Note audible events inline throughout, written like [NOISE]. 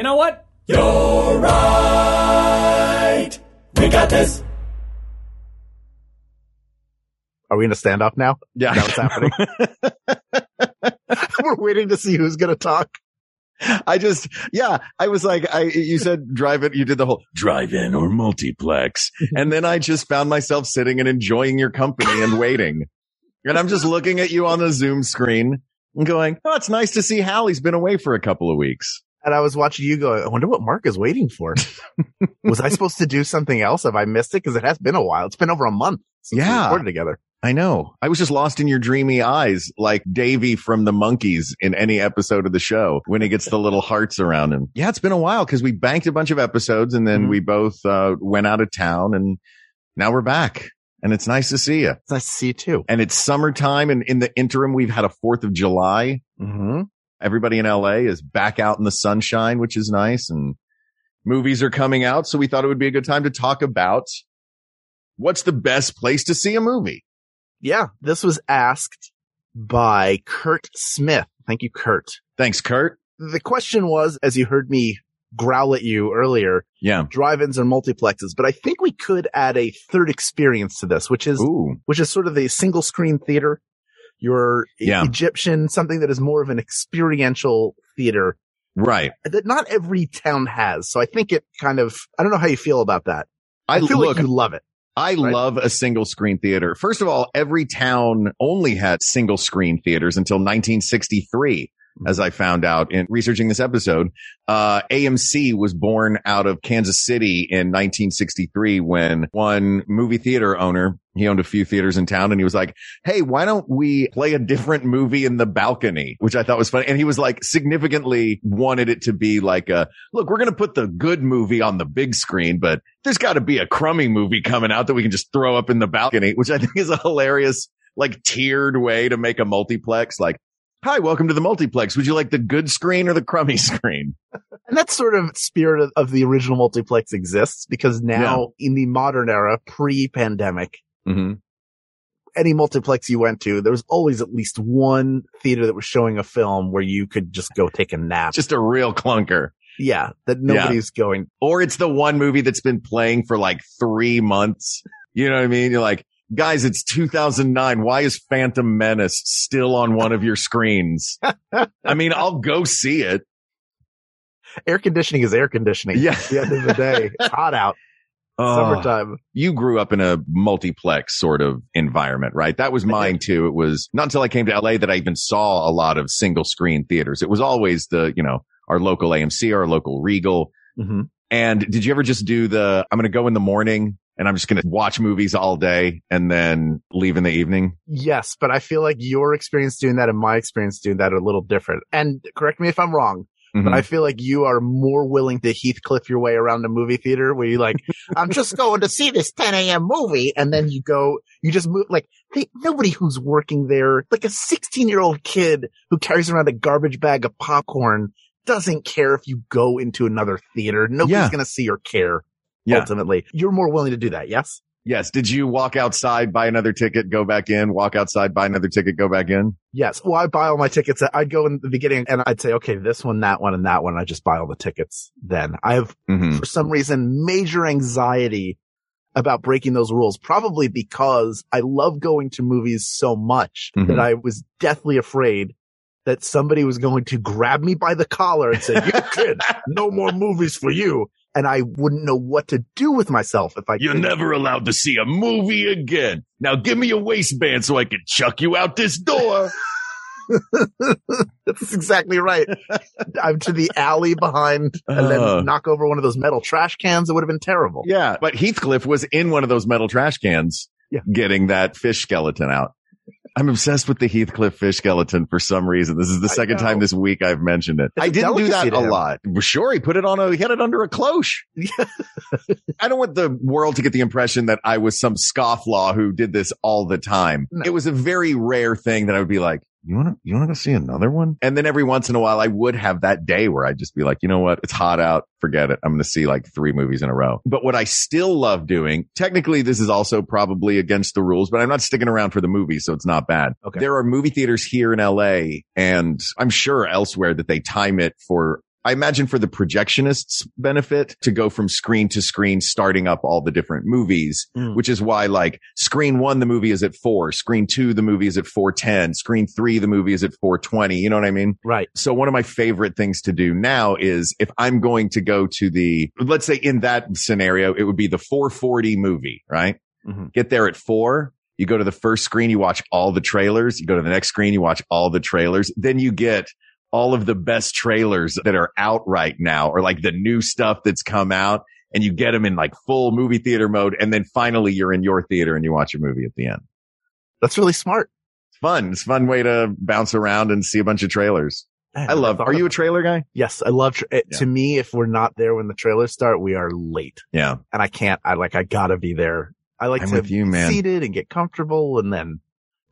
You know what? You're right. We got this. Are we in a standoff now? Yeah. Is that what's happening? [LAUGHS] We're waiting to see who's going to talk. I just, yeah, I was like, I, you said drive it, you did the whole drive in or multiplex. [LAUGHS] and then I just found myself sitting and enjoying your company and waiting. And I'm just looking at you on the Zoom screen and going, oh, it's nice to see Hal. He's been away for a couple of weeks. And I was watching you go, I wonder what Mark is waiting for. [LAUGHS] was I supposed to do something else? Have I missed it? Cause it has been a while. It's been over a month since we Yeah. recorded together. I know. I was just lost in your dreamy eyes, like Davy from the Monkees in any episode of the show when he gets the little hearts around him. Yeah, it's been a while because we banked a bunch of episodes and then Mhm. we both uh, went out of town and now we're back and it's nice to see you. It's nice to see you too. And it's summertime and in the interim, we've had a 4th of July. Mm-hmm. Everybody in LA is back out in the sunshine, which is nice and movies are coming out. So we thought it would be a good time to talk about what's the best place to see a movie. Yeah. This was asked by Kurt Smith. Thank you, Kurt. Thanks, Kurt. The question was, as you heard me growl at you earlier, Yeah. drive-ins or multiplexes, but I think we could add a third experience to this, which is, Ooh. which is sort of the single screen theater. Your Yeah. Egyptian, something that is more of an experiential theater Right. that not every town has. So I think it kind of, I don't know how you feel about that. I, I feel look, like you love it. I right? love a single screen theater. First of all, every town only had single screen theaters until 1963. As I found out in researching this episode, uh, AMC was born out of Kansas City in 1963 when one movie theater owner, he owned a few theaters in town and he was like, Hey, why don't we play a different movie in the balcony? Which I thought was funny. And he was like significantly wanted it to be like a, look, we're going to put the good movie on the big screen, but there's got to be a crummy movie coming out that we can just throw up in the balcony, which I think is a hilarious, like tiered way to make a multiplex. Like, hi, welcome to the multiplex. Would you like the good screen or the crummy screen? And that sort of spirit of, of the original multiplex exists because now in the modern era, pre-pandemic, Mm-hmm. any multiplex you went to, there was always at least one theater that was showing a film where you could just go take a nap. Just a real clunker. yeah, that nobody's going. Or it's the one movie that's been playing for like three months. You know what I mean? You're like, guys, it's 2009. Why is Phantom Menace still on one of your screens? I mean, I'll go see it. Air conditioning is air conditioning. Yeah. At the end of the day, it's hot out. [LAUGHS] Oh. Summertime. you grew up in a multiplex sort of environment, right? That was mine too. It was not until I came to LA that I even saw a lot of single screen theaters. It was always the, you know, our local AMC, our local Regal. hmm And did you ever just do the, I'm going to go in the morning and I'm just going to watch movies all day and then leave in the evening? Yes, but I feel like your experience doing that and my experience doing that are a little different. And correct me if I'm wrong, Mhm. but I feel like you are more willing to Heathcliff your way around a movie theater where you like, [LAUGHS] I'm just going to see this 10 a.m. movie. And then you go, you just move like they, nobody who's working there, like a 16 year old kid who carries around a garbage bag of popcorn doesn't care if you go into another theater. Nobody's Yeah. going to see or care. Yeah. Ultimately, you're more willing to do that. Yes. Yes. Did you walk outside, buy another ticket, go back in, walk outside, buy another ticket, go back in? Yes. Well, I buy all my tickets. I'd go in the beginning and I'd say, okay, this one, that one, and that one. I just buy all the tickets. Then I have, Mm-hmm. for some reason, major anxiety about breaking those rules, probably because I love going to movies so much Mhm. that I was deathly afraid that somebody was going to grab me by the collar and say, you kid, [LAUGHS] no more movies for you. And I wouldn't know what to do with myself if I You're never allowed to see a movie again. Now give me a waistband so I can chuck you out this door. [LAUGHS] [LAUGHS] That's exactly right. I'm to the alley behind and then uh-huh. knock over one of those metal trash cans. It would have been terrible. yeah. But Heathcliff was in one of those metal trash cans Yeah. getting that fish skeleton out. I'm obsessed with the Heathcliff fish skeleton for some reason. This is the second time this week I've mentioned it. It's I a didn't do delicacy that to a him. lot. Sure, he put it on a, he had it under a cloche. [LAUGHS] I don't want the world to get the impression that I was some scofflaw who did this all the time. It was a very rare thing that I would be like, you want to, you want to go see another one? And then every once in a while, I would have that day where I'd just be like, you know what? It's hot out. Forget it. I'm going to see like three movies in a row. But what I still love doing, technically, this is also probably against the rules, but I'm not sticking around for the movie. So it's not bad. Okay. There are movie theaters here in LA and I'm sure elsewhere that they time it for I imagine for the projectionists benefit to go from screen to screen, starting up all the different movies, Mm. which is why like screen one, the movie is at four, screen two, the movie is at 410, screen three, the movie is at 420. You know what I mean? Right. So one of my favorite things to do now is if I'm going to go to the, let's say in that scenario, it would be the 440 movie, right? Mhm. Get there at four. You go to the first screen, you watch all the trailers. You go to the next screen, you watch all the trailers. Then you get all of the best trailers that are out right now or like the new stuff that's come out and you get them in like full movie theater mode. And then finally you're in your theater and you watch your movie at the end. That's really smart. It's fun. It's a fun way to bounce around and see a bunch of trailers. I love, are you a trailer guy? Yes, I love. Tra- eh, it, Yeah. To me, if we're not there when the trailers start, we are late, Yeah. and I can't. I like. I gotta be there. I like I'm to with you, be man. seated and get comfortable, and then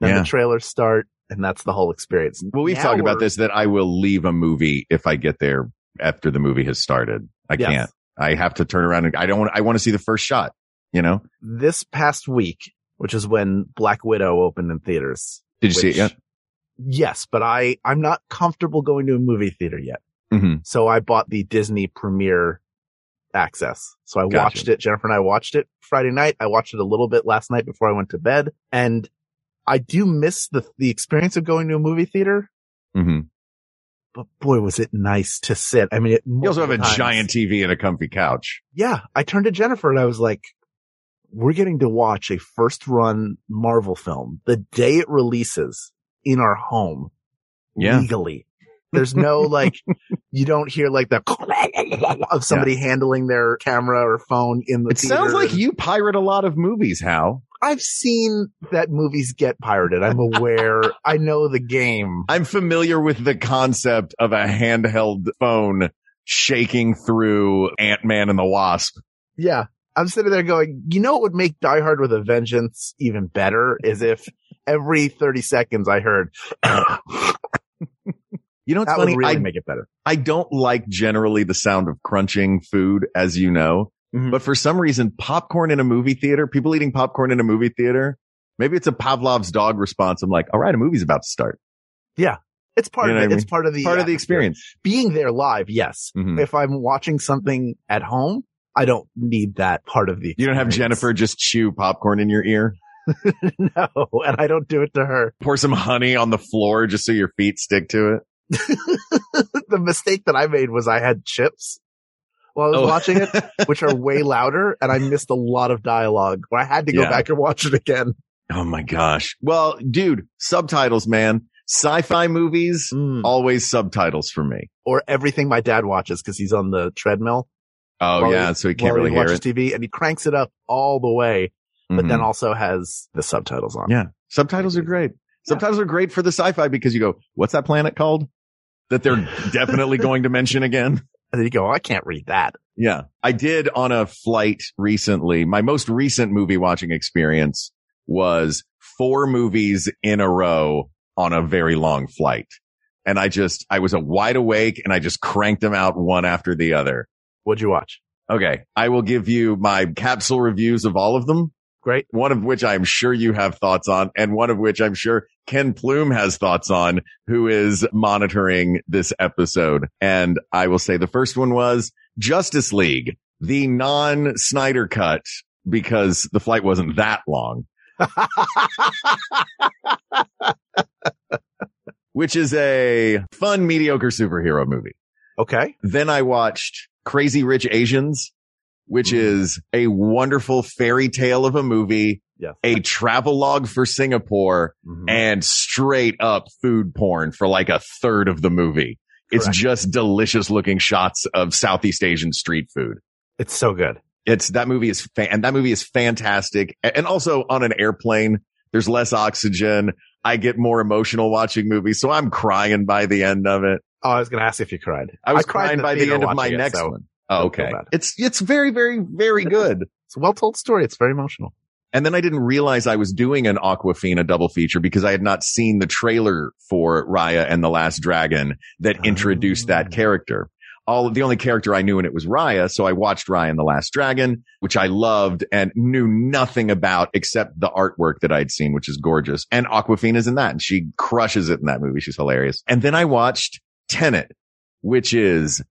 then Yeah. the trailers start, and that's the whole experience. Well, we've Now talked about this that I will leave a movie if I get there after the movie has started. I Yes. can't. I have to turn around and I don't want, I want to see the first shot, you know? This past week, which is when Black Widow opened in theaters. Did you see it yet? Yes, but I I'm not comfortable going to a movie theater yet. hmm So I bought the Disney Premiere access. So I Gotcha. watched it. Jennifer and I watched it Friday night. I watched it a little bit last night before I went to bed. And I do miss the, the experience of going to a movie theater, hmm but boy, was it nice to sit. I mean, it You also have a times. giant TV and a comfy couch. Yeah. I turned to Jennifer and I was like, we're getting to watch a first run Marvel film the day it releases in our home Yeah. legally. There's no like, [LAUGHS] you don't hear like the [LAUGHS] of somebody handling their camera or phone in the It sounds like you pirate a lot of movies, Hal. I've seen that movies get pirated. I'm aware. I know the game. I'm familiar with the concept of a handheld phone shaking through Ant-Man and the Wasp. Yeah. I'm sitting there going, you know what would make Die Hard with a Vengeance even better is if every 30 seconds I heard, [COUGHS] [COUGHS] [COUGHS] You know what's would funny? really I, make it better. I don't like generally the sound of crunching food, as you know. Mhm. But for some reason, popcorn in a movie theater, people eating popcorn in a movie theater, maybe it's a Pavlov's dog response. I'm like, all right, a movie's about to start. Yeah. It's part You know of it. I It's part of the Part of the experience. Being there live, yes. Mhm. If I'm watching something at home, I don't need that part of the You don't have. Jennifer just chew popcorn in your ear, [LAUGHS] no, and I don't do it to her. pour some honey on the floor just so your feet stick to it. The mistake that I made was I had chips while I was Oh. watching it, [LAUGHS] which are way louder, and I missed a lot of dialogue. Where I had to go Yeah. back and watch it again. Oh my gosh. Well, dude, subtitles, man. Sci-fi movies, Mm. always subtitles for me. Or everything my dad watches because he's on the treadmill. Oh yeah, he- so he can't really he hear it. TV, and he cranks it up all the way, but Mhm. then also has the subtitles on. Yeah. Subtitles are great. Subtitles are great for the sci-fi because you go, what's that planet called? That they're definitely going to mention again. [LAUGHS] And then you go, oh, I can't read that. Yeah. I did on a flight recently. My most recent movie watching experience was four movies in a row on a very long flight. And I just, I was a wide awake and I just cranked them out one after the other. What'd you watch? Okay. I will give you my capsule reviews of all of them. Great. One of which I'm sure you have thoughts on and one of which I'm sure Ken Plume has thoughts on who is monitoring this episode. And I will say the first one was Justice League, the non Snyder cut because the flight wasn't that long, [LAUGHS] which is a fun, mediocre superhero movie. okay. Then I watched Crazy Rich Asians, which is a wonderful fairy tale of a movie, Yes. a travel log for Singapore Mhm. and straight up food porn for like a third of the movie. It's just delicious looking shots of Southeast Asian street food. It's so good. It's that movie is fa- and that movie is fantastic. And also on an airplane, there's less oxygen. I get more emotional watching movies. So I'm crying by the end of it. Oh, I was going to ask if you cried. I was cried in crying by the end of my it, next so one. Oh, okay. It's, it's very, very, very good. It's a well told story. It's very emotional. And then I didn't realize I was doing an Awkwafina double feature because I had not seen the trailer for Raya and the Last Dragon that ah. introduced Oh. that character. All the only character I knew in it was Raya. So I watched Raya and the Last Dragon, which I loved and knew nothing about except the artwork that I'd seen, which is gorgeous. And Awkwafina's in that and she crushes it in that movie. She's hilarious. And then I watched Tenet, which is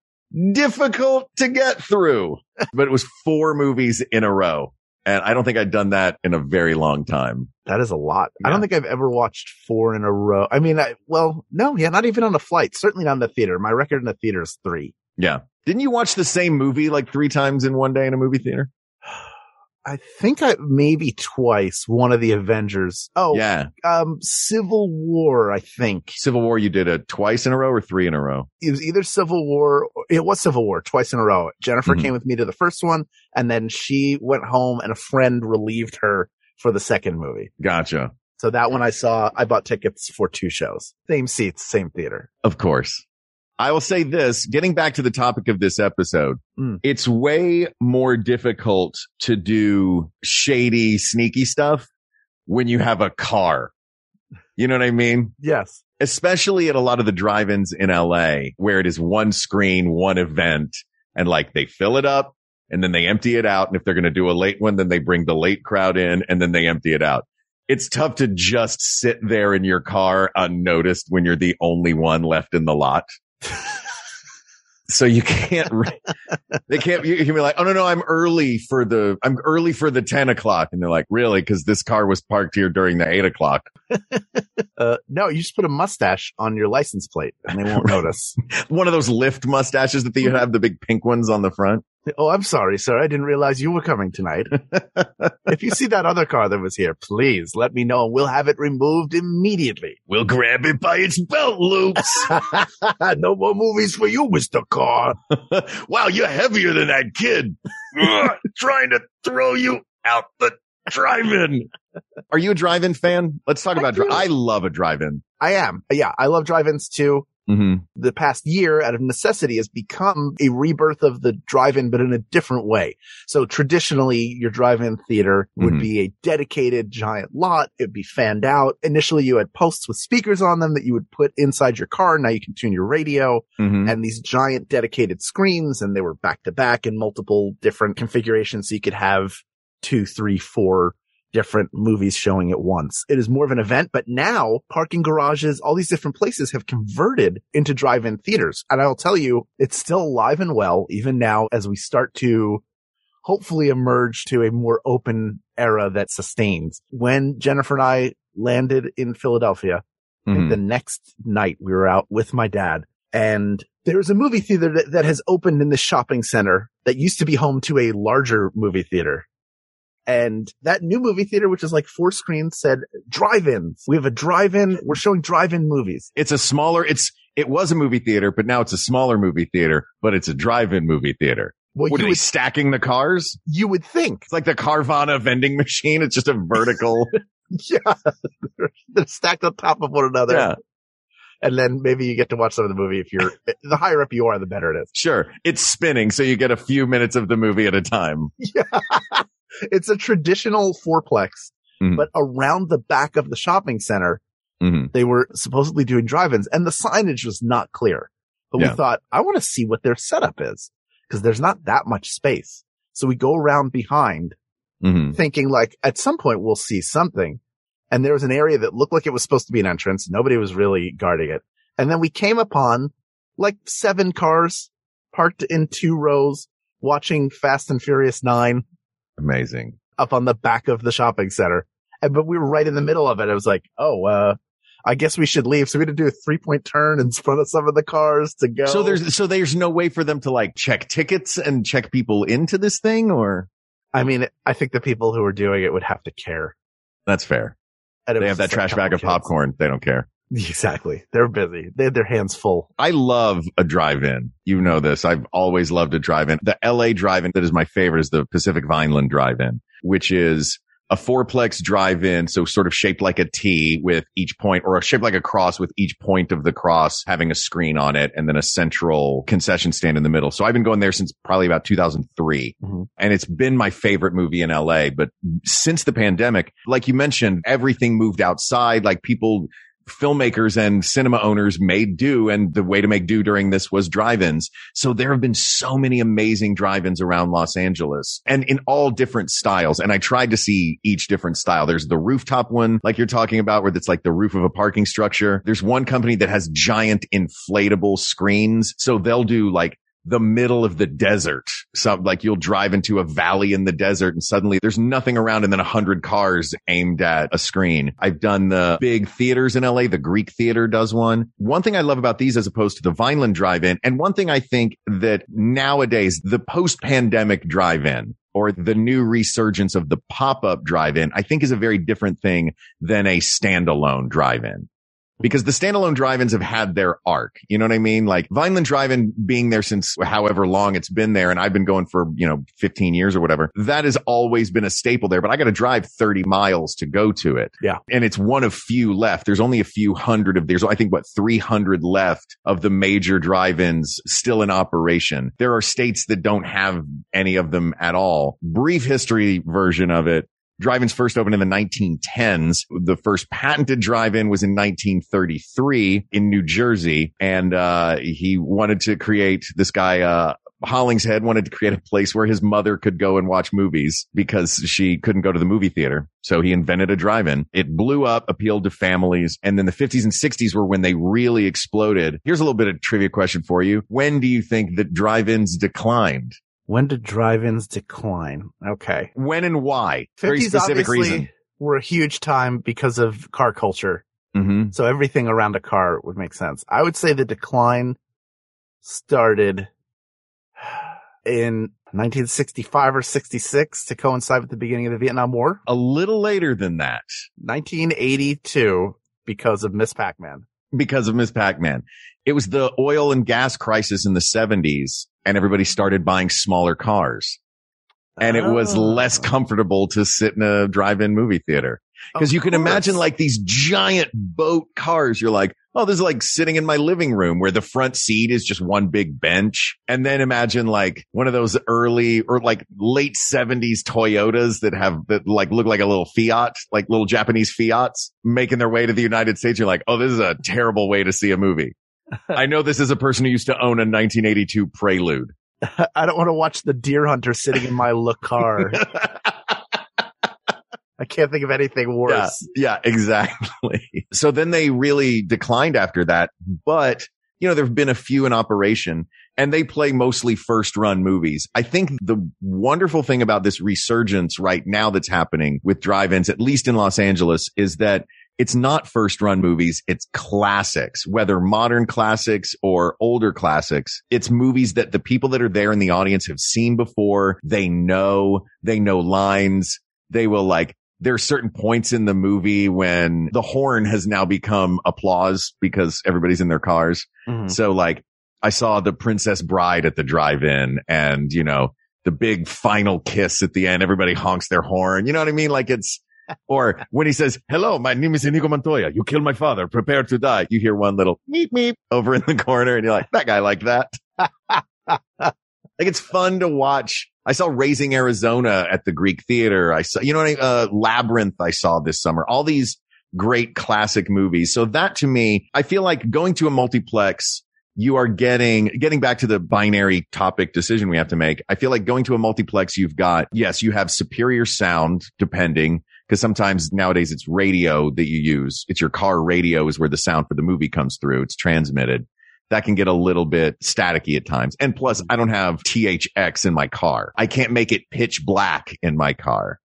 difficult to get through, but it was four movies in a row. And I don't think I'd done that in a very long time. That is a lot. I don't think I've ever watched four in a row. I mean, I, well, no, yeah, not even on a flight. Certainly not in the theater. My record in the theater is three. Yeah. Didn't you watch the same movie like three times in one day in a movie theater? I think I maybe twice one of the Avengers. Oh, Yeah. um, Civil War, I think. Civil War, you did it twice in a row or three in a row? It was either Civil War, it was Civil War twice in a row. Jennifer Mhm. came with me to the first one and then she went home and a friend relieved her for the second movie. Gotcha. So that one I saw, I bought tickets for two shows. Same seats, same theater. Of course. I will say this, getting back to the topic of this episode, Mm. it's way more difficult to do shady, sneaky stuff when you have a car. You know what I mean? Yes. especially at a lot of the drive-ins in LA where it is one screen, one event and like they fill it up and then they empty it out. And if they're going to do a late one, then they bring the late crowd in and then they empty it out. It's tough to just sit there in your car unnoticed when you're the only one left in the lot. So you can't, re- [LAUGHS] they can't, you can be like, oh no, no, I'm early for the, I'm early for the 10 o'clock. And they're like, really? Cause this car was parked here during the eight o'clock. [LAUGHS] Uh, no, you just put a mustache on your license plate and they won't [LAUGHS] notice. one of those lift mustaches that you have the big pink ones on the front. Oh, I'm sorry, sir. I didn't realize you were coming tonight. [LAUGHS] if you see that other car that was here, please let me know and we'll have it removed immediately. We'll grab it by its belt loops. [LAUGHS] no more movies for you, Mr. Car. [LAUGHS] wow, you're heavier than that kid. Trying to throw you out the drive-in. Are you a drive-in fan? Let's talk I about. Dri- I love a drive-in. I am. Yeah, I love drive-ins too. Mm-hmm. The past year, out of necessity, has become a rebirth of the drive-in, but in a different way. So traditionally, your drive-in theater would Mhm. be a dedicated giant lot. It'd be fanned out. Initially, you had posts with speakers on them that you would put inside your car. Now you can tune your radio. Mm-hmm. and these giant dedicated screens and they were back to back in multiple different configurations. So you could have two, three, four different movies showing at once. It is more of an event, but now parking garages, all these different places have converted into drive-in theaters. And I'll tell you, it's still alive and well, even now as we start to hopefully emerge to a more open era that sustains. When Jennifer and I landed in Philadelphia, Mhm. the next night we were out with my dad and there's a movie theater that, that has opened in the shopping center that used to be home to a larger movie theater. And that new movie theater, which is like four screens said drive-ins. We have a drive-in. We're showing drive-in movies. It's a smaller. It's it was a movie theater, but now it's a smaller movie theater. But it's a drive-in movie theater. Well, What are they would, stacking the cars? you would think. It's like the Carvana vending machine. It's just a vertical. [LAUGHS] Yeah. They're- [LAUGHS] They're stacked on top of one another. yeah, And then maybe you get to watch some of the movie if you're, [LAUGHS] the higher up you are, the better it is. sure. It's spinning, so you get a few minutes of the movie at a time. Yeah. It's a traditional fourplex, Mhm. but around the back of the shopping center, Mm-hmm. they were supposedly doing drive-ins and the signage was not clear. But Yeah. we thought, I want to see what their setup is because there's not that much space. So we go around behind Mm-hmm. thinking like at some point we'll see something. And there was an area that looked like it was supposed to be an entrance. Nobody was really guarding it. And then we came upon like seven cars parked in two rows watching Fast and Furious nine Amazing. up on the back of the shopping center. And, but we were right in the middle of it. I was like, Oh, uh, I guess we should leave. So we had to do a three point turn in front of some of the cars to go. So there's so there's no way for them to like check tickets and check people into this thing, or I mean, I think the people who are doing it would have to care. that's fair. They have that trash bag of kids. popcorn. They don't care. [LAUGHS] Exactly. They're busy. They had their hands full. I love a drive-in. You know this. I've always loved a drive-in. The LA drive-in that is my favorite is the Pacific Vineland drive-in, which is a fourplex drive-in, so sort of shaped like a T with each point or shaped like a cross with each point of the cross having a screen on it and then a central concession stand in the middle. So I've been going there since probably about 2003 Mhm. and it's been my favorite movie in LA. But since the pandemic, like you mentioned, everything moved outside. Like people, filmmakers and cinema owners made do. And the way to make do during this was drive-ins. So there have been so many amazing drive-ins around Los Angeles and in all different styles. And I tried to see each different style. There's the rooftop one, like you're talking about, where it's like the roof of a parking structure. There's one company that has giant inflatable screens. So they'll do like the middle of the desert. So like you'll drive into a valley in the desert and suddenly there's nothing around and then a hundred cars aimed at a screen. I've done the big theaters in LA. The Greek theater does one. One thing I love about these as opposed to the Vineland drive-in and one thing I think that nowadays the post pandemic drive-in or the new resurgence of the pop-up drive-in, I think is a very different thing than a standalone drive-in because the standalone drive-ins have had their arc. You know what I mean? Like Vineland Drive-In being there since however long it's been there. And I've been going for, you know, 15 years or whatever. That has always been a staple there, but I got to drive 30 miles to go to it. Yeah. And it's one of few left. There's only a few hundred of, there's, I think, what, 300 left of the major drive-ins still in operation. There are states that don't have any of them at all. Brief history version of it. Drive-ins first opened in the 1910s. The first patented drive-in was in 1933 in New Jersey. And, uh, he wanted to create this guy, uh, Hollingshead wanted to create a place where his mother could go and watch movies because she couldn't go to the movie theater. So he invented a drive-in. It blew up, appealed to families. And then the 50s and 60s were when they really exploded. Here's a little bit of trivia question for you. When do you think that drive-ins declined? When did drive-ins decline? Okay. When and why? Very 50s specific reason. were a huge time because of car culture. hmm So everything around a car would make sense. I would say the decline started in 1965 or 66 to coincide with the beginning of the Vietnam War. A little later than that 1982 because of Miss Pac-Man. because of Miss Pac-Man. It was the oil and gas crisis in the 70s and everybody started buying smaller cars. And it was Oh. less comfortable to sit in a drive-in movie theater. Cause Of you can imagine like these giant boat cars. You're like, oh, this is like sitting in my living room where the front seat is just one big bench. And then imagine like one of those early or like late seventies Toyotas that have that like look like a little Fiat, like little Japanese Fiats making their way to the United States. You're like, oh, this is a terrible way to see a movie. I know this is a person who used to own a 1982 Prelude. [LAUGHS] I don't want to watch the deer hunter sitting in my car. [LAUGHS] I can't think of anything worse. Yeah, exactly. So then they really declined after that, but you know, there've been a few in operation and they play mostly first run movies. I think the wonderful thing about this resurgence right now that's happening with drive-ins, at least in Los Angeles, is that it's not first run movies. It's classics, whether modern classics or older classics. It's movies that the people that are there in the audience have seen before. They know, they know lines. They will like, there are certain points in the movie when the horn has now become applause because everybody's in their cars. Mhm. So like I saw the Princess Bride at the drive-in and, you know, the big final kiss at the end. Everybody honks their horn. You know what I mean? Like it's, or when he says, hello, my name is Inigo Montoya. You killed my father. Prepare to die. You hear one little meep meep over in the corner and you're like, that guy like that. [LAUGHS] like it's fun to watch. I saw Raising Arizona at the Greek Theater. I saw, you know what I mean? Uh, Labyrinth I saw this summer. All these great classic movies. So that to me, I feel like going to a multiplex, you are getting, getting back to the binary topic decision we have to make. I feel like going to a multiplex, you've got, yes, you have superior sound depending because sometimes nowadays it's radio that you use. It's your car radio is where the sound for the movie comes through. It's transmitted. That can get a little bit staticky at times. And plus I don't have THX in my car. I can't make it pitch black in my car.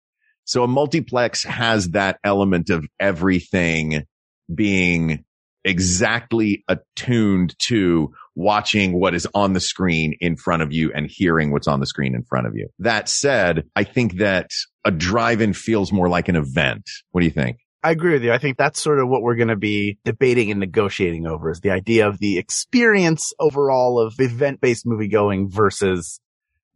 So a multiplex has that element of everything being exactly attuned to watching what is on the screen in front of you and hearing what's on the screen in front of you. That said, I think that a drive-in feels more like an event. What do you think? I agree with you. I think that's sort of what we're going to be debating and negotiating over is the idea of the experience overall of event-based movie going versus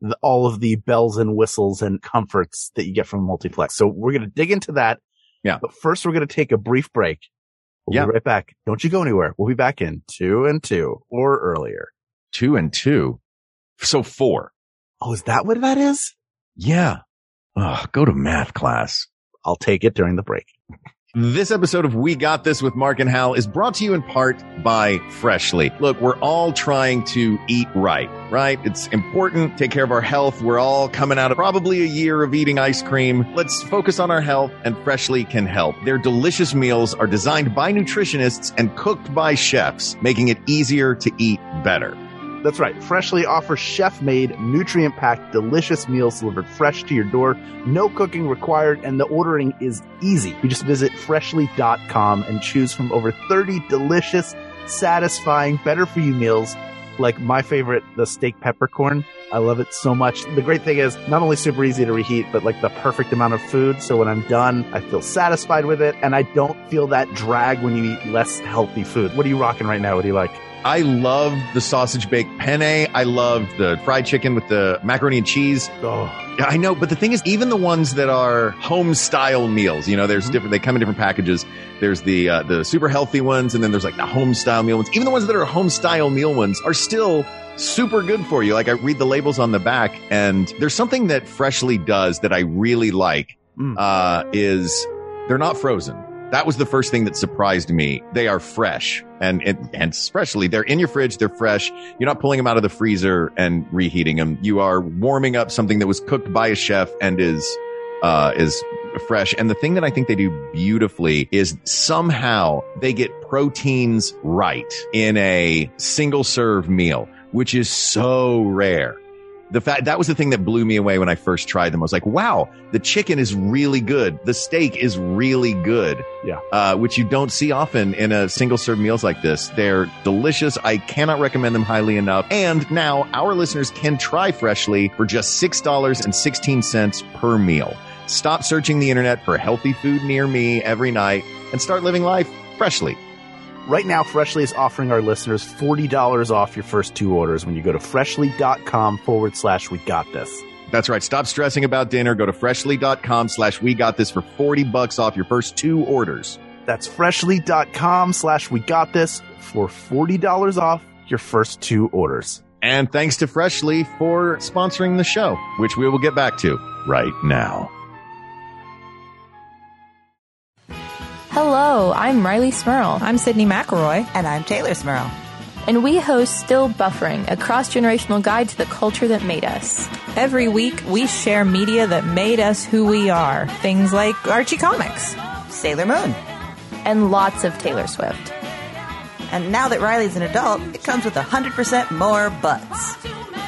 the, all of the bells and whistles and comforts that you get from multiplex. So we're going to dig into that. Yeah. But first we're going to take a brief break. We'll Yeah. be right back. Don't you go anywhere. We'll be back in two and two or earlier. Two and two. So four. Oh, is that what that is? Yeah. Ugh, go to math class. I'll take it during the break. This episode of We Got This with Mark and Hal is brought to you in part by Freshly. Look, we're all trying to eat right, right? It's important, take care of our health. We're all coming out of probably a year of eating ice cream. Let's focus on our health and Freshly can help. Their delicious meals are designed by nutritionists and cooked by chefs, making it easier to eat better. That's right. Freshly offers chef-made, nutrient-packed, delicious meals delivered fresh to your door. No cooking required, and the ordering is easy. You just visit freshly.com and choose from over 30 delicious, satisfying, better-for-you meals like my favorite, the steak peppercorn. I love it so much. The great thing is not only super easy to reheat, but like the perfect amount of food. So when I'm done, I feel satisfied with it and I don't feel that drag when you eat less healthy food. What are you rocking right now? What do you like? I love the sausage baked penne. I love the fried chicken with the macaroni and cheese. Oh, Yeah, I know, but the thing is, even the ones that are home style meals, you know, there's Mhm. different. They come in different packages. There's the uh, the super healthy ones, and then there's like the home style meal ones. Even the ones that are home style meal ones are still super good for you. Like I read the labels on the back, and there's something that Freshly does that I really like. Mm. Uh, is they're not frozen. That was the first thing that surprised me. They are fresh, and and, and especially they're in your fridge. They're fresh. You're not pulling them out of the freezer and reheating them. You are warming up something that was cooked by a chef and is uh, is fresh. And the thing that I think they do beautifully is somehow they get proteins right in a single serve meal, which is so rare. The fact that was the thing that blew me away when I first tried them. I was like, wow, the chicken is really good. The steak is really good. Yeah. Uh, which you don't see often in a single serve meals like this. They're delicious. I cannot recommend them highly enough. And now our listeners can try Freshly for just $6.16 per meal. Stop searching the internet for healthy food near me every night and start living life freshly. Right now, Freshly is offering our listeners $40 off your first two orders when you go to freshly.com forward slash we got this. That's right. Stop stressing about dinner. Go to freshly.com slash we got this for 40 bucks off your first two orders. That's freshly.com slash we got this for $40 off your first two orders. And thanks to Freshly for sponsoring the show, which we will get back to right now. Hello, I'm Rileigh Smirl, I'm Sydnee McElroy. And I'm Taylor Smirl. and we host Still Buffering, a cross generational guide to the culture that made us. Every week, we share media that made us who we are. Things like Archie Comics. Sailor Moon. And lots of Taylor Swift. And now that Rileigh's an adult, it comes with 100% more butts.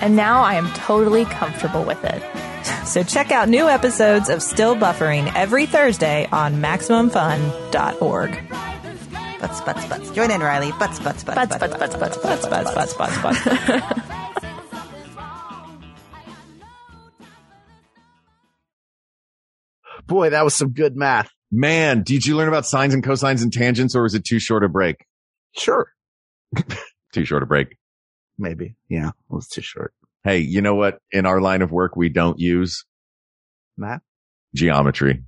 And now I am totally comfortable with it. So check out new episodes of Still Buffering every Thursday on MaximumFun.org. Butts, butts, butts. Join in, Rileigh. Butts, butts, butts, Butts, butts, butts, butts, Butts, butts, butts, butts, butts. [LAUGHS] Boy, that was some good math. Man, did you learn about sines and cosines and tangents or was it too short a break? Sure. [LAUGHS] Too short a break. Maybe. Yeah, it was too short. Hey, you know what? In our line of work, we don't use Math? geometry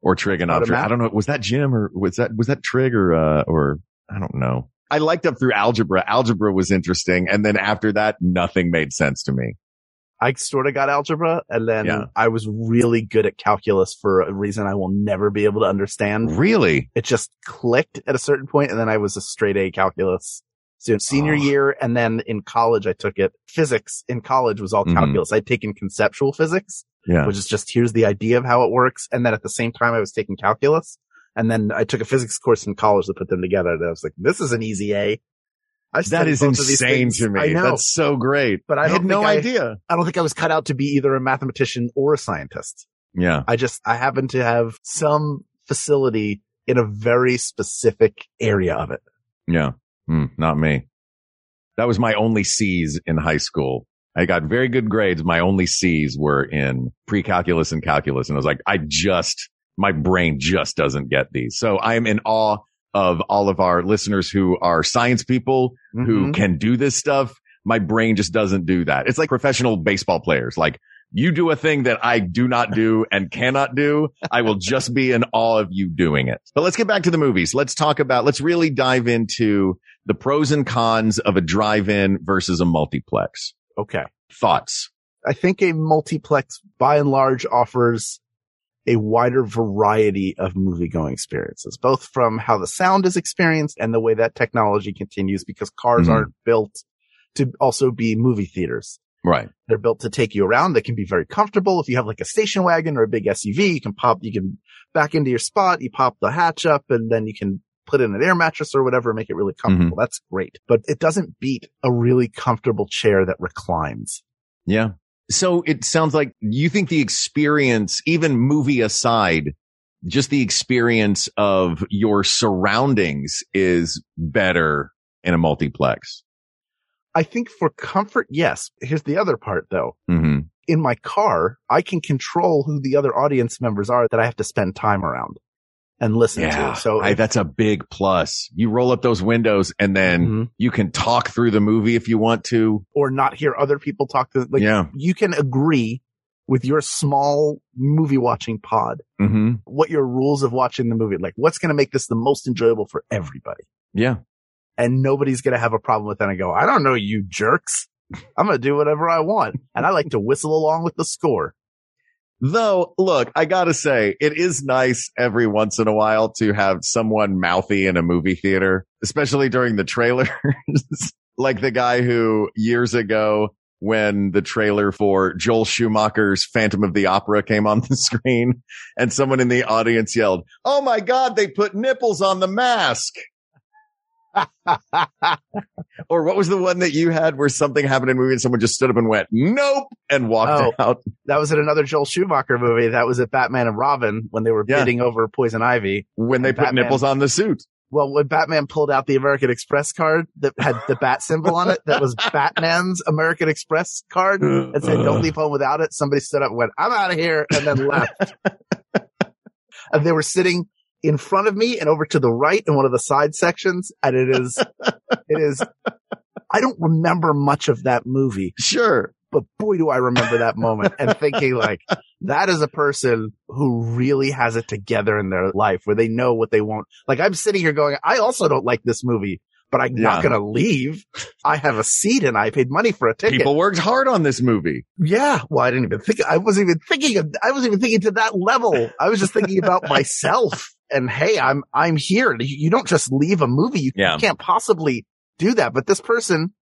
or trigonometry. I don't know. Was that Jim or was that, was that trig or, uh, or I don't know. I liked up through algebra. Algebra was interesting. And then after that, nothing made sense to me. I sort of got algebra and then Yeah. I was really good at calculus for a reason I will never be able to understand. Really? It just clicked at a certain point and then I was a straight A calculus. So senior Oh. year and then in college I took it. Physics in college was all Mhm. calculus. I'd taken conceptual physics, Yeah. which is just here's the idea of how it works. And then at the same time I was taking calculus. And then I took a physics course in college to put them together. And I was like, this is an easy A. I That is both of these insane to me. I know. That's so great. But I I, had no I- idea. I don't think I was cut out to be either a mathematician or a scientist. Yeah. I just, I happen to have some facility in a very specific area of it. Yeah. Hmm, not me. That was my only C's in high school. I got very good grades. My only C's were in pre-calculus and calculus. And I was like, I just, my brain just doesn't get these. So I am in awe of all of our listeners who are science people who Mhm. can do this stuff. my brain just doesn't do that. It's like professional baseball players. Like you do a thing that I do not do and cannot do. I will just be in awe of you doing it. But let's get back to the movies. Let's talk about, let's really dive into the pros and cons of a drive-in versus a multiplex. Okay. Thoughts? I think a multiplex by and large offers a wider variety of movie going experiences, both from how the sound is experienced and the way that technology continues because cars Mhm. aren't built to also be movie theaters. Right. They're built to take you around. They can be very comfortable. If you have like a station wagon or a big SUV, you can pop, you can back into your spot, you pop the hatch up and then you can put in an air mattress or whatever, make it really comfortable. That's great, but it doesn't beat a really comfortable chair that reclines. Yeah. So it sounds like you think the experience, even movie aside, just the experience of your surroundings is better in a multiplex. I think for comfort, yes. Here's the other part though. hmm In my car, I can control who the other audience members are that I have to spend time around and listen Yeah. to. So I, that's a big plus. You roll up those windows and then Mhm. you can talk through the movie if you want to. or not hear other people talk to, like, yeah. you can agree with your small movie watching pod hmm what your rules of watching the movie, like what's going to make this the most enjoyable for everybody. Yeah. And nobody's going to have a problem with that and go, I don't know you jerks. I'm going to do whatever I want. And I like to whistle along with the score. Though, look, I gotta say, it is nice every once in a while to have someone mouthy in a movie theater, especially during the trailers. [LAUGHS] like the guy who years ago, when the trailer for Joel Schumacher's Phantom of the Opera came on the [LAUGHS] screen and someone in the audience yelled, Oh my God, they put nipples on the mask. [LAUGHS] or what was the one that you had where something happened in a movie and someone just stood up and went, Nope, and walked Oh. out? That was in another Joel Schumacher movie. That was at Batman and Robin when they were Yeah. bidding over Poison Ivy. When they put Batman- nipples on the suit. Well, when Batman pulled out the American Express card that had the bat symbol on it, that was [LAUGHS] Batman's American Express card [LAUGHS] and said, don't leave home without it. Somebody stood up and went, I'm out of here and then left. and they were sitting in front of me and over to the right in one of the side sections. And it is, [LAUGHS] it is, I don't remember much of that movie, Sure. but boy, do I remember that moment and thinking [LAUGHS] like, that is a person who really has it together in their life where they know what they want. Like I'm sitting here going, I also don't like this movie, but I'm not going to leave. I have a seat and I paid money for a ticket. People worked hard on this movie. Yeah. Well, I didn't even think, I wasn't even thinking of, I wasn't even thinking to that level. I was just thinking about [LAUGHS] myself and hey, I'm, I'm here. You you don't just leave a movie. You Yeah. can't possibly do that. But this person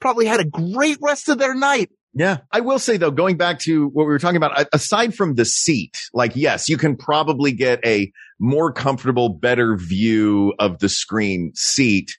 probably had a great rest of their night. Yeah. I will say though, going back to what we were talking about, aside from the seat, like, yes, you can probably get a more comfortable, better view of the screen seat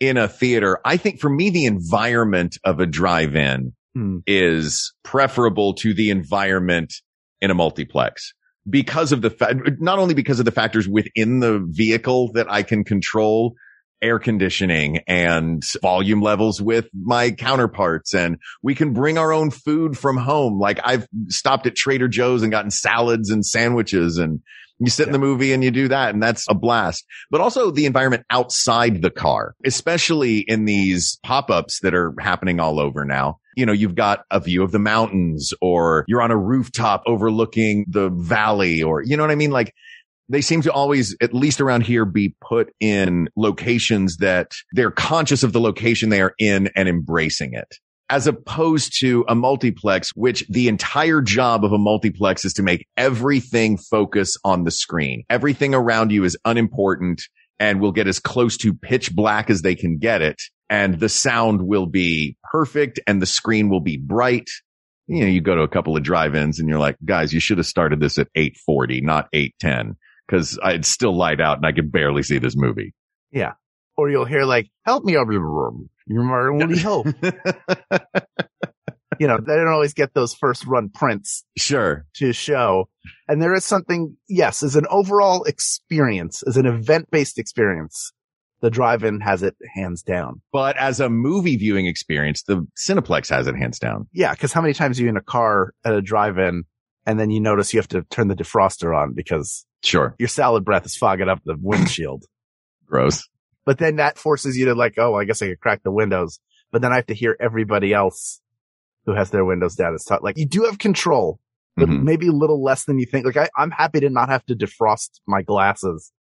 in a theater. I think for me, the environment of a drive-in Hmm. is preferable to the environment in a multiplex because of the fa- not only because of the factors within the vehicle that I can control air conditioning and volume levels with my counterparts and we can bring our own food from home. Like I've stopped at Trader Joe's and gotten salads and sandwiches and you sit in the movie and you do that and that's a blast. But also the environment outside the car, especially in these pop-ups that are happening all over now. You know, you've got a view of the mountains or you're on a rooftop overlooking the valley or, you know what I mean? Like they seem to always, at least around here, be put in locations that they're conscious of the location they are in and embracing it. As opposed to a multiplex, which the entire job of a multiplex is to make everything focus on the screen. Everything around you is unimportant and will get as close to pitch black as they can get it. And the sound will be perfect and the screen will be bright. You know, you go to a couple of drive-ins and you're like, guys, you should have started this at 840, not 810 because I'd still light out and I could barely see this movie. Yeah. Or you'll hear like, help me over the room. You're my only [LAUGHS] hope. you know, they don't always get those first run prints Sure. to show. And there is something, yes, as an overall experience, as an event based experience, the drive-in has it hands down. But as a movie viewing experience, the Cineplex has it hands down. Yeah. Cause how many times are you in a car at a drive-in and then you notice you have to turn the defroster on because Sure. your salad breath is fogging up the windshield. [COUGHS] Gross. but then that forces you to like, oh, I guess I could crack the windows. but then I have to hear everybody else who has their windows down. It's like you do have control, but Mhm. maybe a little less than you think. Like I, I'm happy to not have to defrost my glasses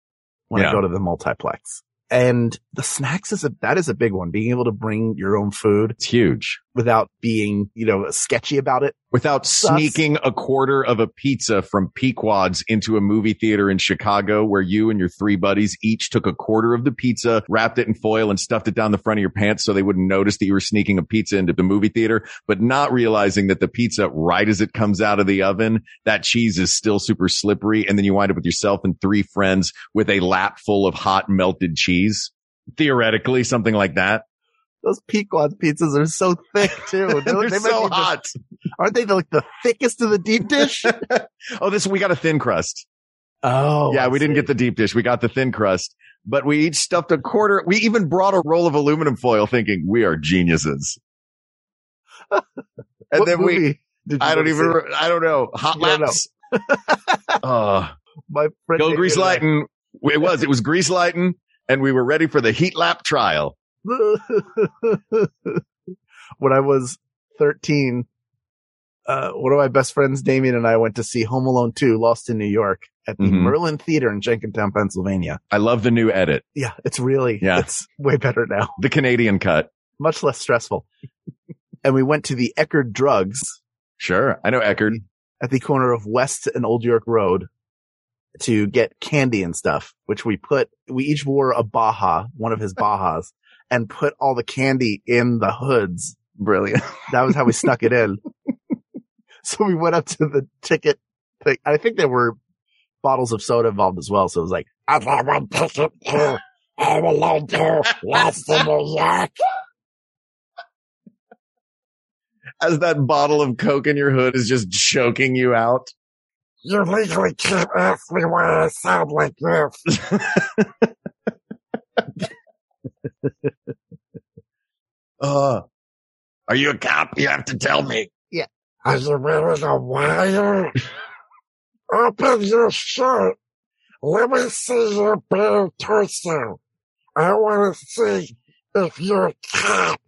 when I go to the multiplex. And the snacks is a, that is a big one. Being able to bring your own food It's huge. without being, you know, sketchy about it. Without Sus. sneaking a quarter of a pizza from Pequod's into a movie theater in Chicago where you and your three buddies each took a quarter of the pizza, wrapped it in foil and stuffed it down the front of your pants so they wouldn't notice that you were sneaking a pizza into the movie theater, but not realizing that the pizza, right as it comes out of the oven, that cheese is still super slippery. And then you wind up with yourself and three friends with a lap full of hot melted cheese. Theoretically, something like that. Those Pequod pizzas are so thick [LAUGHS] too. They're They so be the- hot. aren't they the, like the thickest of the deep dish? [LAUGHS] Oh, this, we got a thin crust. Oh, yeah, I we didn't get the deep dish. We got the thin crust, but we each stuffed a quarter. We even brought a roll of aluminum foil thinking we are geniuses. [LAUGHS] and What then we, I don't even, re- I don't know, hot know. laps. uh, My friend go grease lighting. It was, it was grease lighting and we were ready for the heat lap trial. [LAUGHS] when I was 13, uh, one of my best friends, Damien, and I went to see Home Alone 2, Lost in New York at the Mhm. Merlin Theater in Jenkintown, Pennsylvania. I love the new edit, Yeah, it's really, Yeah. it's way better now. the Canadian cut. Much less stressful. and we went to the Eckerd Drugs Sure. I know Eckerd. at the corner of West and Old York Road to get candy and stuff, which we put, we each wore a Baja, one of his [LAUGHS] Bajas, and put all the candy in the hoods. Brilliant. That was how we snuck it in. [LAUGHS] So we went up to the ticket thing. I think there were bottles of soda involved as well. So it was like, I got one ticket to Alone 2, Lost in New York. As that bottle of Coke in your hood is just choking you out. You legally can't ask me why I sound like this. [LAUGHS] Uh, are you a cop? You have to tell me. Yeah. Are you wearing a wire? Open your shirt. Let me see your bare torso. I want to see if you're a cop.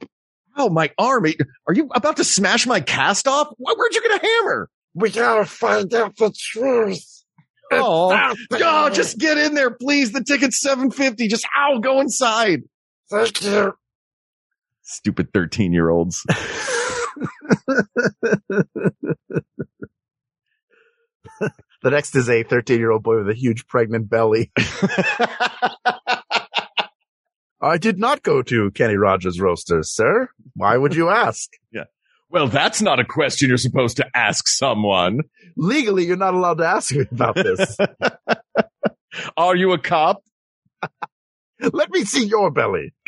Oh, my arm. Are you about to smash my cast off? Where'd you get a hammer? We gotta find out the truth. Oh, out oh, just get in there, please. The ticket's 750. Just, ow, go inside. Thank you. Stupid 13 year olds. [LAUGHS] The next is a 13 year old boy with a huge pregnant belly. [LAUGHS] I did not go to Kenny Rogers Roasters, sir. Why would you ask? Well, that's not a question you're supposed to ask someone. Legally, you're not allowed to ask me about this. [LAUGHS] Are you a cop? [LAUGHS] Let me see your belly. [LAUGHS]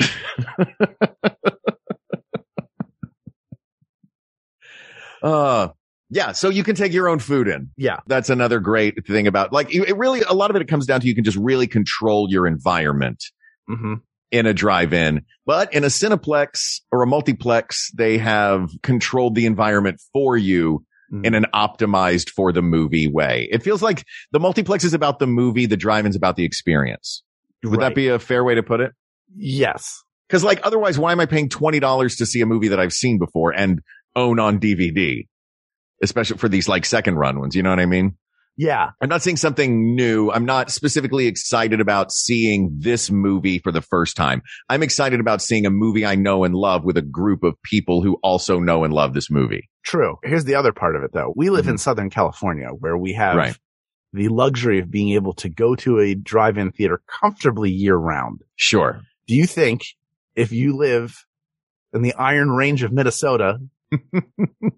Uh, yeah. So you can take your own food in. Yeah. That's another great thing about like it really, a lot of it, it comes down to you can just really control your environment Mm-hmm. In a drive-in. But in a Cineplex or a multiplex, they have controlled the environment for you Mhm. in an optimized for the movie way. It feels like the multiplex is about the movie, the drive-in's about the experience. Would that be a fair way to put it? Yes. Cause like otherwise, why am I paying $20 to see a movie that I've seen before and own on DVD? Especially for these like second run ones. You know what I mean? Yeah. I'm not seeing something new. I'm not specifically excited about seeing this movie for the first time. I'm excited about seeing a movie I know and love with a group of people who also know and love this movie. True. Here's the other part of it though. We live in mm-hmm. Southern California where we have Right. the luxury of being able to go to a drive-in theater comfortably year round. Sure. Do you think if you live in the Iron Range of Minnesota [LAUGHS]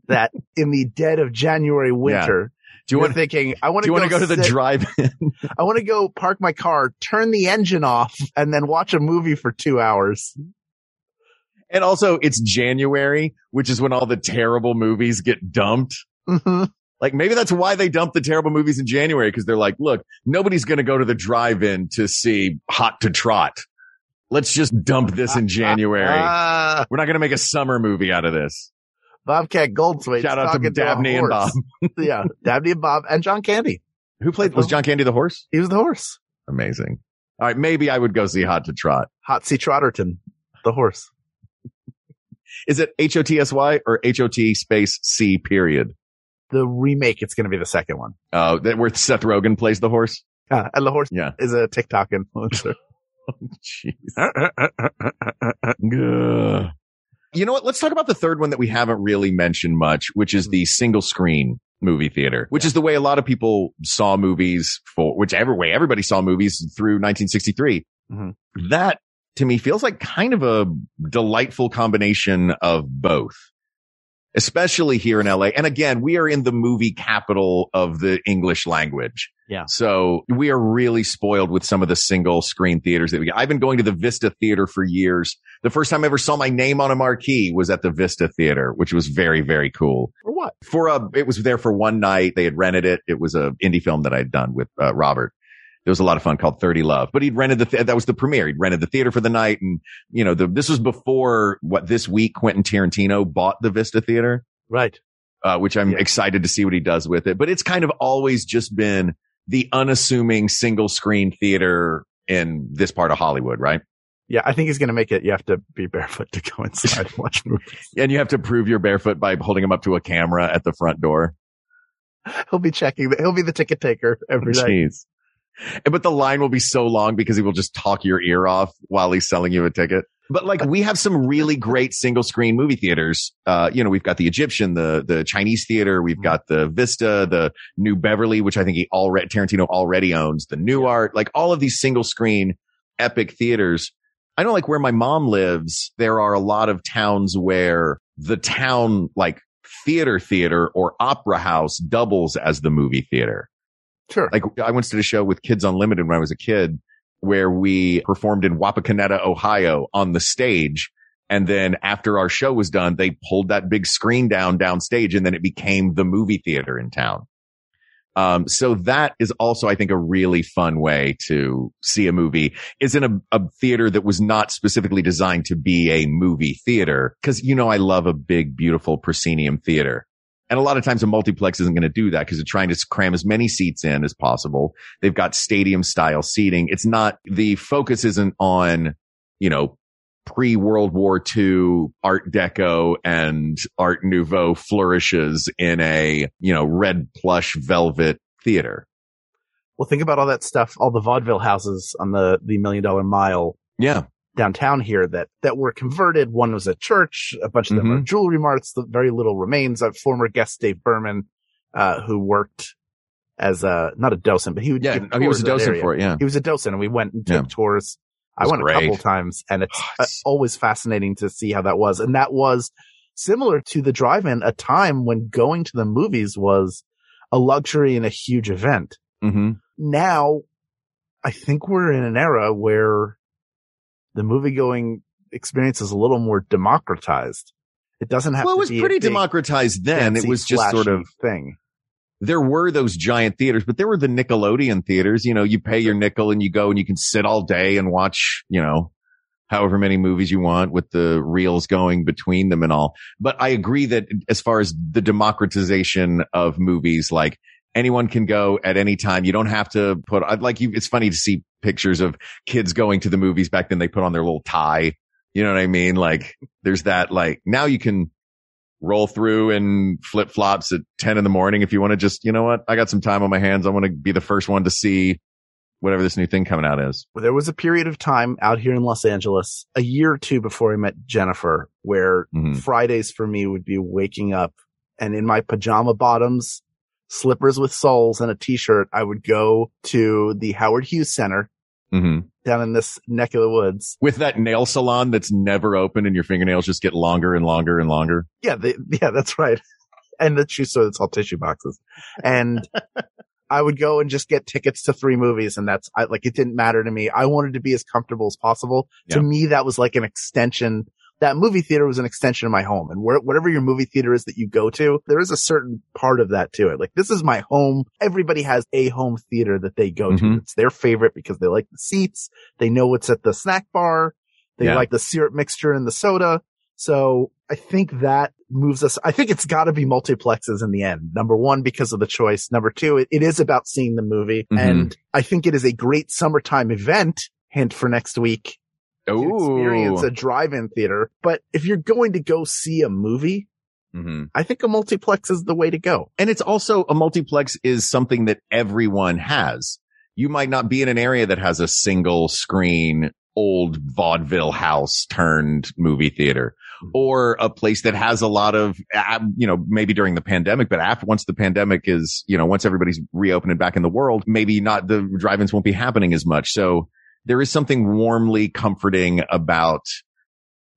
that in the dead of January winter, Do you you're want, thinking, I want do you want to go to the sit- drive? [LAUGHS] I want to go park my car, turn the engine off and then watch a movie for two hours. and also it's January, which is when all the terrible movies get dumped. hmm Like maybe that's why they dump the terrible movies in January because they're like, look, nobody's going to go to the drive-in to see Hot to Trot. Let's just dump this in [LAUGHS] January. Ah, We're not going to make a summer movie out of this. Bobcat Goldthwait. Shout out to Dabney and Bob. [LAUGHS] [LAUGHS] yeah. Dabney and Bob and John Candy. Who played, was John Candy the horse? He was the horse. Amazing. All right. Maybe I would go see Hot to Trot. Hot C. Trotterton, the horse. Is it H O T S Y or H O T space C period? The remake, it's going to be the second one. Uh, that where Seth Rogen plays the horse. Uh, and the horse Yeah. is a TikTok influencer. [LAUGHS] Oh, jeez. You know what? Let's talk about the third one that we haven't really mentioned much, which is the single screen movie theater, which is the way a lot of people saw movies for, whichever way everybody saw movies through 1963. Mhm. That to me feels like kind of a delightful combination of both. Especially here in LA. And again, we are in the movie capital of the English language. Yeah. So we are really spoiled with some of the single screen theaters that we get. I've been going to the Vista Theater for years. The first time I ever saw my name on a marquee was at the Vista Theater, which was very, very cool. For what? For a, it was there for one night. They had rented it. It was a indie film that I'd done with uh, Robert. It was a lot of fun called 30 Love, but he'd rented the, th- that was the premiere. He'd rented the theater for the night. And, you know, the, this was before what this week Quentin Tarantino bought the Vista Theater Right. uh, which I'm Yeah. excited to see what he does with it. But it's kind of always just been the unassuming single screen theater in this part of Hollywood, right? Yeah, I think he's going to make it. You have to be barefoot to go inside and watch movies. And you have to prove you're barefoot by holding him up to a camera at the front door. He'll be checking. The, he'll be the ticket taker every. Jeez. And- But the line will be so long because he will just talk your ear off while he's selling you a ticket. But like we have some really great single screen movie theaters. Uh, you know, we've got the Egyptian, the, the Chinese theater. We've got the Vista, the New Beverly, which I think he already, Tarantino already owns, the New Art, like all of these single screen epic theaters. I know like where my mom lives, there are a lot of towns where the town like theater theater or opera house doubles as the movie theater. Sure. Like I went to the show with Kids Unlimited when I was a kid where we performed in Wapakoneta, Ohio on the stage. And then after our show was done, they pulled that big screen down downstage and then it became the movie theater in town. Um, so that is also, I think, a really fun way to see a movie is in a, a theater that was not specifically designed to be a movie theater. Cause you know, I love a big, beautiful proscenium theater. And a lot of times a multiplex isn't going to do that because they're trying to cram as many seats in as possible. They've got stadium style seating. It's not, the focus isn't on, you know, pre World War II Art Deco and Art Nouveau flourishes in a, you know, red plush velvet theater. Well, think about all that stuff, all the vaudeville houses on the, the million dollar mile Yeah. Downtown here that, that were converted. One was a church. A bunch of them Mm-hmm. are jewelry marts. The very little remains. A former guest, Dave Berman, uh, who worked as a, not a docent, but he would Yeah. give Oh, he was a of docent for it. Yeah. He was a docent and we went and took Yeah. tours. I went a couple times and it's, Oh, uh, it's- always fascinating to see how that was. And that was similar to the drive-in, a time when going to the movies was a luxury and a huge event. hmm Now, I think we're in an era where the movie going experience is a little more democratized. It doesn't have Well, it to was pretty big, democratized then. It was just sort of, thing. there were those giant theaters, but there were the Nickelodeon theaters. You know, you pay your nickel and you go and you can sit all day and watch, you know, however many movies you want with the reels going between them and all. But I agree that as far as the democratization of movies, like anyone can go at any time. You don't have to put, I'd like you, it's funny to see pictures of kids going to the movies back then. They put on their little tie. You know what I mean? Like there's that, like now you can roll through in flip flops at 10 in the morning. If you want to just, you know what? I got some time on my hands. I want to be the first one to see whatever this new thing coming out is. Well, There was a period of time out here in Los Angeles, a year or two before I met Jennifer, where Mhm. Fridays for me would be waking up and in my pajama bottoms, slippers with soles and a t-shirt, I would go to the Howard Hughes Center hmm down in this neck of the woods. With that nail salon that's never open and your fingernails just get longer and longer and longer. Yeah, they, yeah, that's right. [LAUGHS] And the shoe store that's all tissue boxes. And [LAUGHS] I would go and just get tickets to three movies. And that's I, like, it didn't matter to me. I wanted to be as comfortable as possible. Yeah. To me, that was like an extension. That movie theater was an extension of my home and where, whatever your movie theater is that you go to, there is a certain part of that to it. Like this is my home. Everybody has a home theater that they go to. Mhm. It's their favorite because they like the seats. They know what's at the snack bar. They Yeah. like the syrup mixture and the soda. So I think that moves us. I think it's got to be multiplexes in the end. Number one, because of the choice. Number two, it, it is about seeing the movie. Mhm. And I think it is a great summertime event. Hint for next week. To experience a drive-in theater. But if you're going to go see a movie, Mhm. I think a multiplex is the way to go. And it's also a multiplex is something that everyone has. You might not be in an area that has a single screen old vaudeville house turned movie theater or a place that has a lot of, you know, maybe during the pandemic, but after once the pandemic is, you know, once everybody's reopening back in the world, maybe not the drive-ins won't be happening as much. So there is something warmly comforting about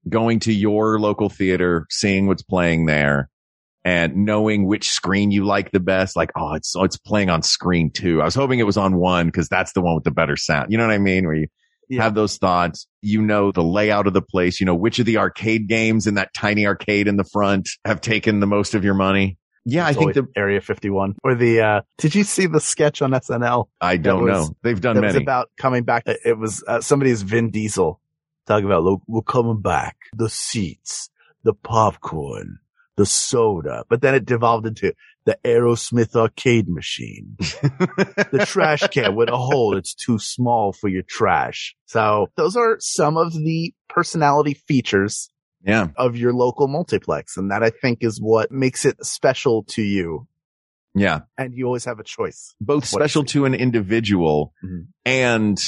going to your local theater, seeing what's playing there and knowing which screen you like the best. Like, oh, it's, oh, it's playing on screen two. I was hoping it was on one because that's the one with the better sound. You know what I mean? Where you Yeah. have those thoughts, you know, the layout of the place, you know, which of the arcade games in that tiny arcade in the front have taken the most of your money. Yeah, I think the, Area 51 or the, uh, did you see the sketch on SNL? I don't was- know. They've done many. about coming back. It was uh, somebody's Vin Diesel talking about, look, we're coming back. The seats, the popcorn, the soda. But then it devolved into the Aerosmith arcade machine, [LAUGHS] the trash can with a hole. It's too small for your trash. So those are some of the personality features yeah. of your local multiplex. And that I think is what makes it special to you. Yeah. And you always have a choice. Both special to an individual Mhm. and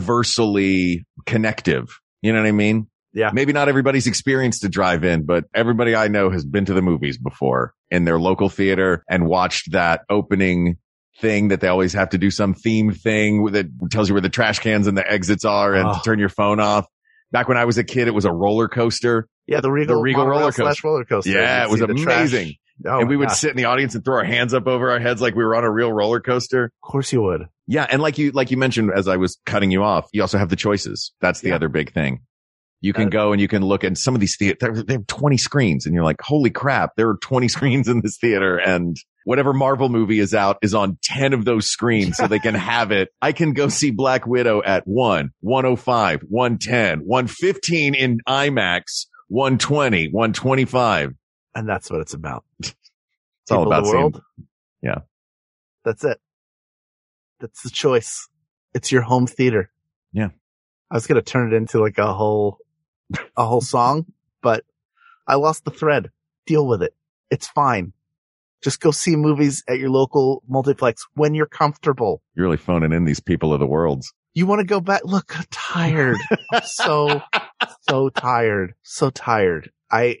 universally connective. You know what I mean? Yeah. Maybe not everybody's experienced a drive in, but everybody I know has been to the movies before in their local theater and watched that opening thing that they always have to do some theme thing that tells you where the trash cans and the exits are and to Oh. turn your phone off. Back when I was a kid, it was a roller coaster. Yeah, the Regal, The Regal roller slash roller coaster. Yeah, it was see the trash. amazing. Oh and we would sit in the audience and throw our hands up over our heads like we were on a real roller coaster. Of course you would. Yeah. And like you, like you mentioned, as I was cutting you off, you also have the choices. That's the Yeah. other big thing. You can Uh, go and you can look at some of these theaters. They have 20 screens and you're like, holy crap, there are 20 [LAUGHS] screens in this theater and whatever Marvel movie is out is on 10 of those screens so they can [LAUGHS] have it. I can go see Black Widow at one, 105, 110, 115 in IMAX, 120, 125. And that's what it's about. [LAUGHS] It's [LAUGHS] all People of about the seeing- world. Yeah. That's it. That's the choice. It's your home theater. Yeah. I was going to turn it into like a whole, a whole song, but I lost the thread. Deal with it. It's fine. Just go see movies at your local multiplex when you're comfortable. You're really phoning in these people of the worlds. You want to go back? Look, I'm tired. I'm so, [LAUGHS] so tired. So tired. I,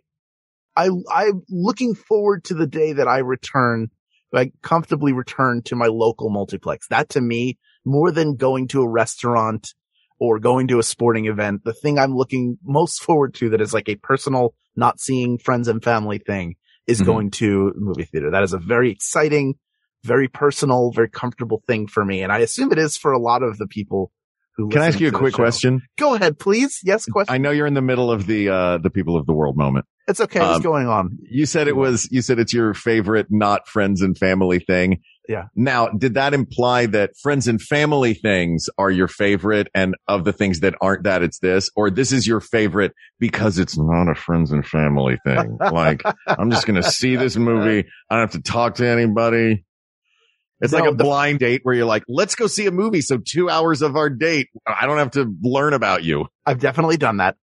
I, I'm looking forward to the day that I return, I comfortably return to my local multiplex. That to me, more than going to a restaurant or going to a sporting event, the thing I'm looking most forward to that is like a personal, not seeing friends and family thing is Mhm. going to movie theater. That is a very exciting, very personal, very comfortable thing for me. And I assume it is for a lot of the people who Can I ask you a quick show. question? Go ahead, please. Yes, question. I know you're in the middle of the, uh, the people of the world moment. it's okay. What's um, going on? You said it was, you said it's your favorite, not friends and family thing. Yeah. Now, did that imply that friends and family things are your favorite and of the things that aren't that it's this, or this is your favorite because it's not a friends and family thing? [LAUGHS] like, I'm just going to see this movie. I don't have to talk to anybody. It's like a the- blind date where you're like, let's go see a movie. So two hours of our date, I don't have to learn about you. I've definitely done that,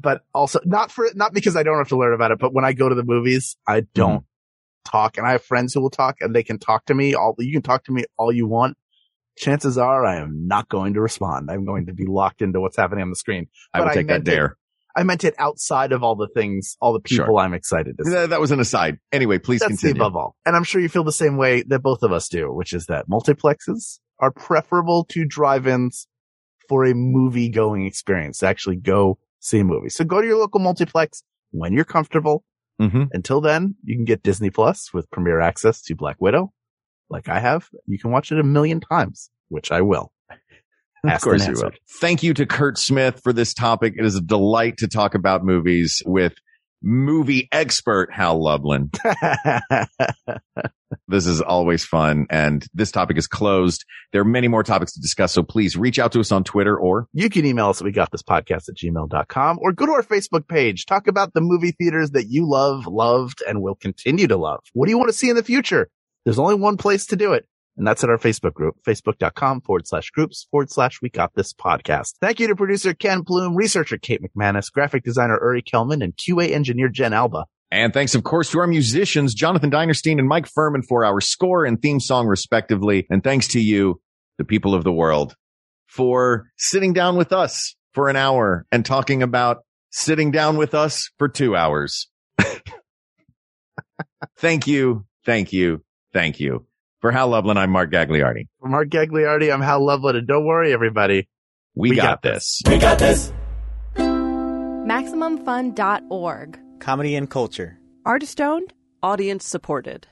but also not for, not because I don't have to learn about it, but when I go to the movies, I don't mm-hmm. Talk and I have friends who will talk and they can talk to me all, you can talk to me all you want. Chances are I am not going to respond. I'm going to be locked into what's happening on the screen. I will But I take that meant it- dare. I meant it outside of all the things, all the people Sure. I'm excited to see. That, that was an aside. Anyway, please That's continue. above all. And I'm sure you feel the same way that both of us do, which is that multiplexes are preferable to drive-ins for a movie going experience to actually go see a movie. So go to your local multiplex when you're comfortable. Hmm Until then, you can get Disney Plus with premier access to Black Widow, like I have. You can watch it a million times, which I will. [LAUGHS] Of course you will. Thank you to Kurt Smith for this topic. It is a delight to talk about movies with movie expert Hal Lublin. [LAUGHS] This is always fun and this topic is closed. There are many more topics to discuss. So please reach out to us on Twitter or You can email us at we got this podcast at gmail.com or go to our Facebook page. Talk about the movie theaters that you love, loved, and will continue to love. What do you want to see in the future? There's only one place to do it. And that's at our Facebook group, facebook.com forward slash groups forward slash we got this podcast. Thank you to producer Ken Plume, researcher Kate McManus, graphic designer Uri Kelman, and QA engineer Jen Alba. And thanks, of course, to our musicians, Jonathan Dinerstein and Mike Furman for our score and theme song, respectively. And thanks to you, the people of the world, for sitting down with us for an hour and talking about sitting down with us for two hours. [LAUGHS] thank you. Thank you. Thank you. For Hal Lublin, I'm Mark Gagliardi. For Mark Gagliardi, I'm Hal Lublin, and don't worry, everybody. We, We got, got this. We got this. MaximumFun.org. Comedy and culture. Artist owned, audience supported.